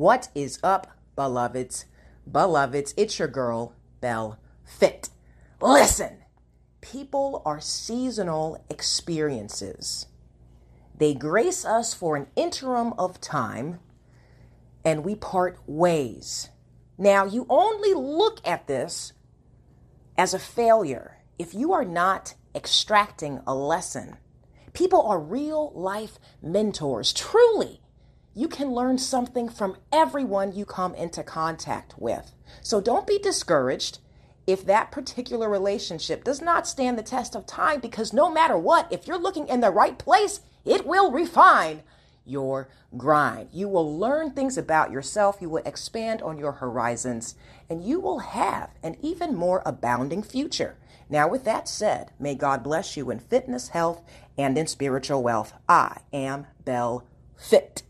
What is up, beloveds? Beloveds, it's your girl, Belle Fit. Listen, people are seasonal experiences. They grace us for an interim of time and we part ways. Now, you only look at this as a failure if you are not extracting a lesson. People are real life mentors. Truly, you can learn something from everyone you come into contact with. So don't be discouraged if that particular relationship does not stand the test of time because no matter what, if you're looking in the right place, it will refine your grind. You will learn things about yourself, you will expand on your horizons, and you will have an even more abounding future. Now, with that said, may God bless you in fitness, health, and in spiritual wealth. I am Belle Fit.